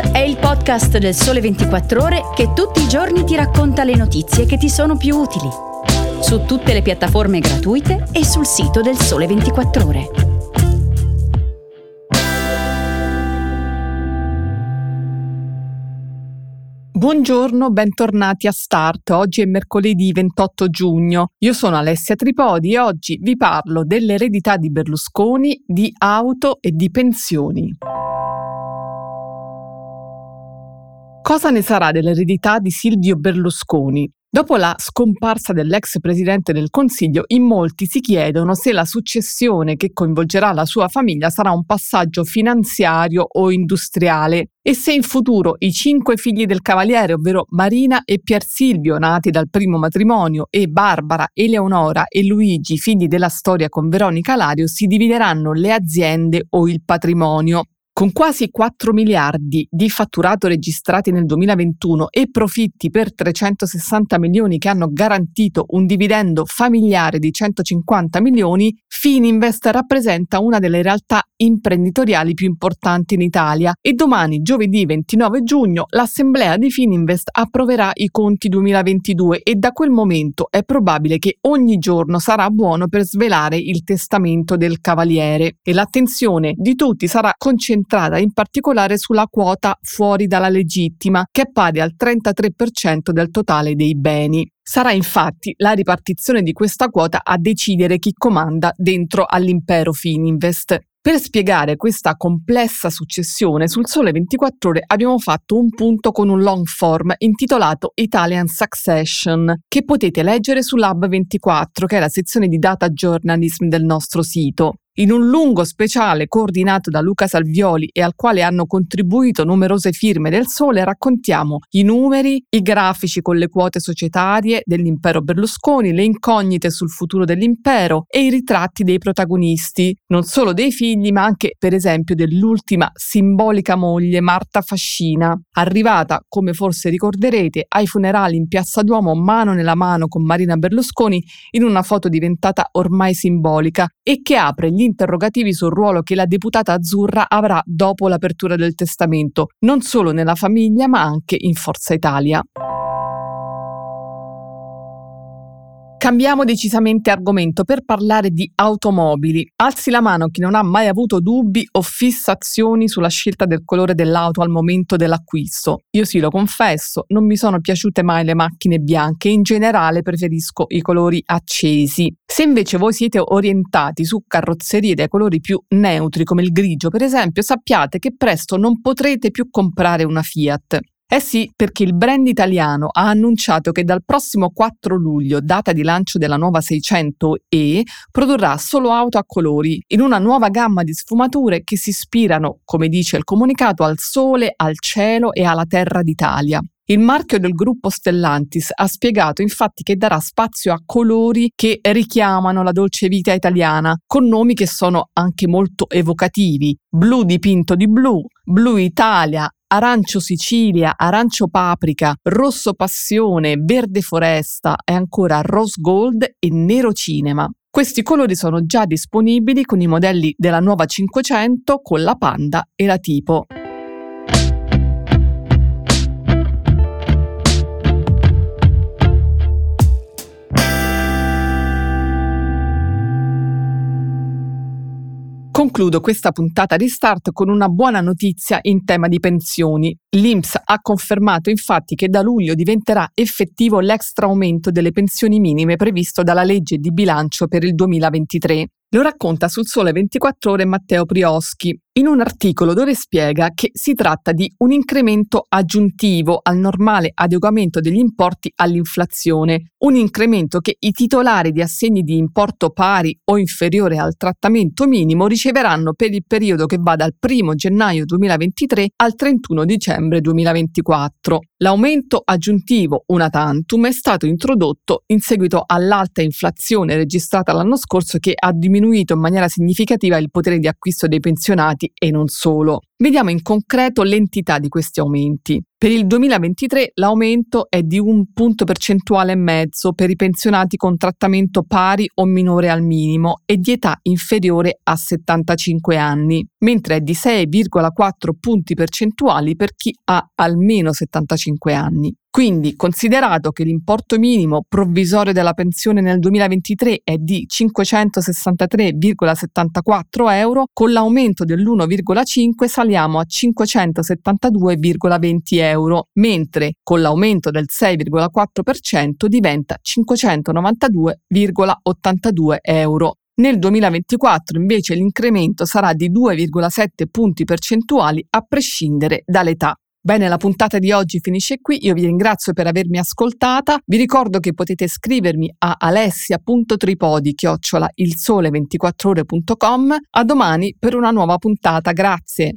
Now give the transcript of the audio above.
È il podcast del Sole 24 Ore che tutti i giorni ti racconta le notizie che ti sono più utili. Su tutte le piattaforme gratuite e sul sito del Sole 24 Ore. Buongiorno, bentornati a Start. Oggi è mercoledì 28 giugno. Io sono Alessia Tripodi e oggi vi parlo dell'eredità di Berlusconi, di auto e di pensioni. Cosa ne sarà dell'eredità di Silvio Berlusconi? Dopo la scomparsa dell'ex presidente del Consiglio, in molti si chiedono se la successione che coinvolgerà la sua famiglia sarà un passaggio finanziario o industriale e se in futuro i cinque figli del cavaliere, ovvero Marina e Pier Silvio, nati dal primo matrimonio, e Barbara, Eleonora e Luigi, figli della storia con Veronica Lario, si divideranno le aziende o il patrimonio. Con quasi 4 miliardi di fatturato registrati nel 2021 e profitti per 360 milioni che hanno garantito un dividendo familiare di 150 milioni, Fininvest rappresenta una delle realtà imprenditoriali più importanti in Italia. E domani, giovedì 29 giugno, l'assemblea di Fininvest approverà i conti 2022 e da quel momento è probabile che ogni giorno sarà buono per svelare il testamento del cavaliere. E l'attenzione di tutti sarà concentrata concentrata in particolare sulla quota fuori dalla legittima, che è pari al 33% del totale dei beni. Sarà infatti la ripartizione di questa quota a decidere chi comanda dentro all'impero Fininvest. Per spiegare questa complessa successione, sul Sole 24 Ore abbiamo fatto un punto con un long form intitolato Italian Succession, che potete leggere sull'Hub 24, che è la sezione di data journalism del nostro sito. In un lungo speciale coordinato da Luca Salvioli e al quale hanno contribuito numerose firme del Sole, raccontiamo i numeri, i grafici con le quote societarie dell'impero Berlusconi, le incognite sul futuro dell'impero e i ritratti dei protagonisti, non solo dei figli, ma anche per esempio dell'ultima simbolica moglie Marta Fascina, arrivata, come forse ricorderete, ai funerali in Piazza Duomo mano nella mano con Marina Berlusconi in una foto diventata ormai simbolica e che apre gli interrogativi sul ruolo che la deputata azzurra avrà dopo l'apertura del testamento, non solo nella famiglia ma anche in Forza Italia. Cambiamo decisamente argomento per parlare di automobili. Alzi la mano chi non ha mai avuto dubbi o fissazioni sulla scelta del colore dell'auto al momento dell'acquisto. Io sì, lo confesso, non mi sono piaciute mai le macchine bianche, in generale preferisco i colori accesi. Se invece voi siete orientati su carrozzerie dai colori più neutri come il grigio, per esempio, sappiate che presto non potrete più comprare una Fiat. Eh sì, perché il brand italiano ha annunciato che dal prossimo 4 luglio, data di lancio della nuova 600E, produrrà solo auto a colori, in una nuova gamma di sfumature che si ispirano, come dice il comunicato, al sole, al cielo e alla terra d'Italia. Il marchio del gruppo Stellantis ha spiegato infatti che darà spazio a colori che richiamano la dolce vita italiana, con nomi che sono anche molto evocativi. Blu dipinto di blu, blu Italia, arancio Sicilia, arancio paprika, rosso passione, verde foresta e ancora rose gold e nero cinema. Questi colori sono già disponibili con i modelli della nuova 500 con la Panda e la Tipo. Concludo questa puntata di Start con una buona notizia in tema di pensioni. L'INPS ha confermato infatti che da luglio diventerà effettivo l'extra aumento delle pensioni minime previsto dalla legge di bilancio per il 2023. Lo racconta sul Sole 24 ore Matteo Prioschi, in un articolo dove spiega che si tratta di un incremento aggiuntivo al normale adeguamento degli importi all'inflazione, un incremento che i titolari di assegni di importo pari o inferiore al trattamento minimo riceveranno per il periodo che va dal 1 gennaio 2023 al 31 dicembre 2024. L'aumento aggiuntivo una tantum è stato introdotto in seguito all'alta inflazione registrata l'anno scorso che ha diminuito in maniera significativa il potere di acquisto dei pensionati e non solo. Vediamo in concreto l'entità di questi aumenti. Per il 2023 l'aumento è di un punto percentuale e mezzo per i pensionati con trattamento pari o minore al minimo e di età inferiore a 75 anni, mentre è di 6,4 punti percentuali per chi ha almeno 75 anni. Quindi, considerato che l'importo minimo provvisorio della pensione nel 2023 è di 563,74 euro, con l'aumento dell'1,5 saliamo a 572,20 euro, mentre con l'aumento del 6,4% diventa 592,82 euro. Nel 2024 invece l'incremento sarà di 2,7 punti percentuali a prescindere dall'età. Bene, la puntata di oggi finisce qui. Io vi ringrazio per avermi ascoltata. Vi ricordo che potete scrivermi a alessia.tripodi chiocciola il sole 24ore.com. A domani per una nuova puntata. Grazie.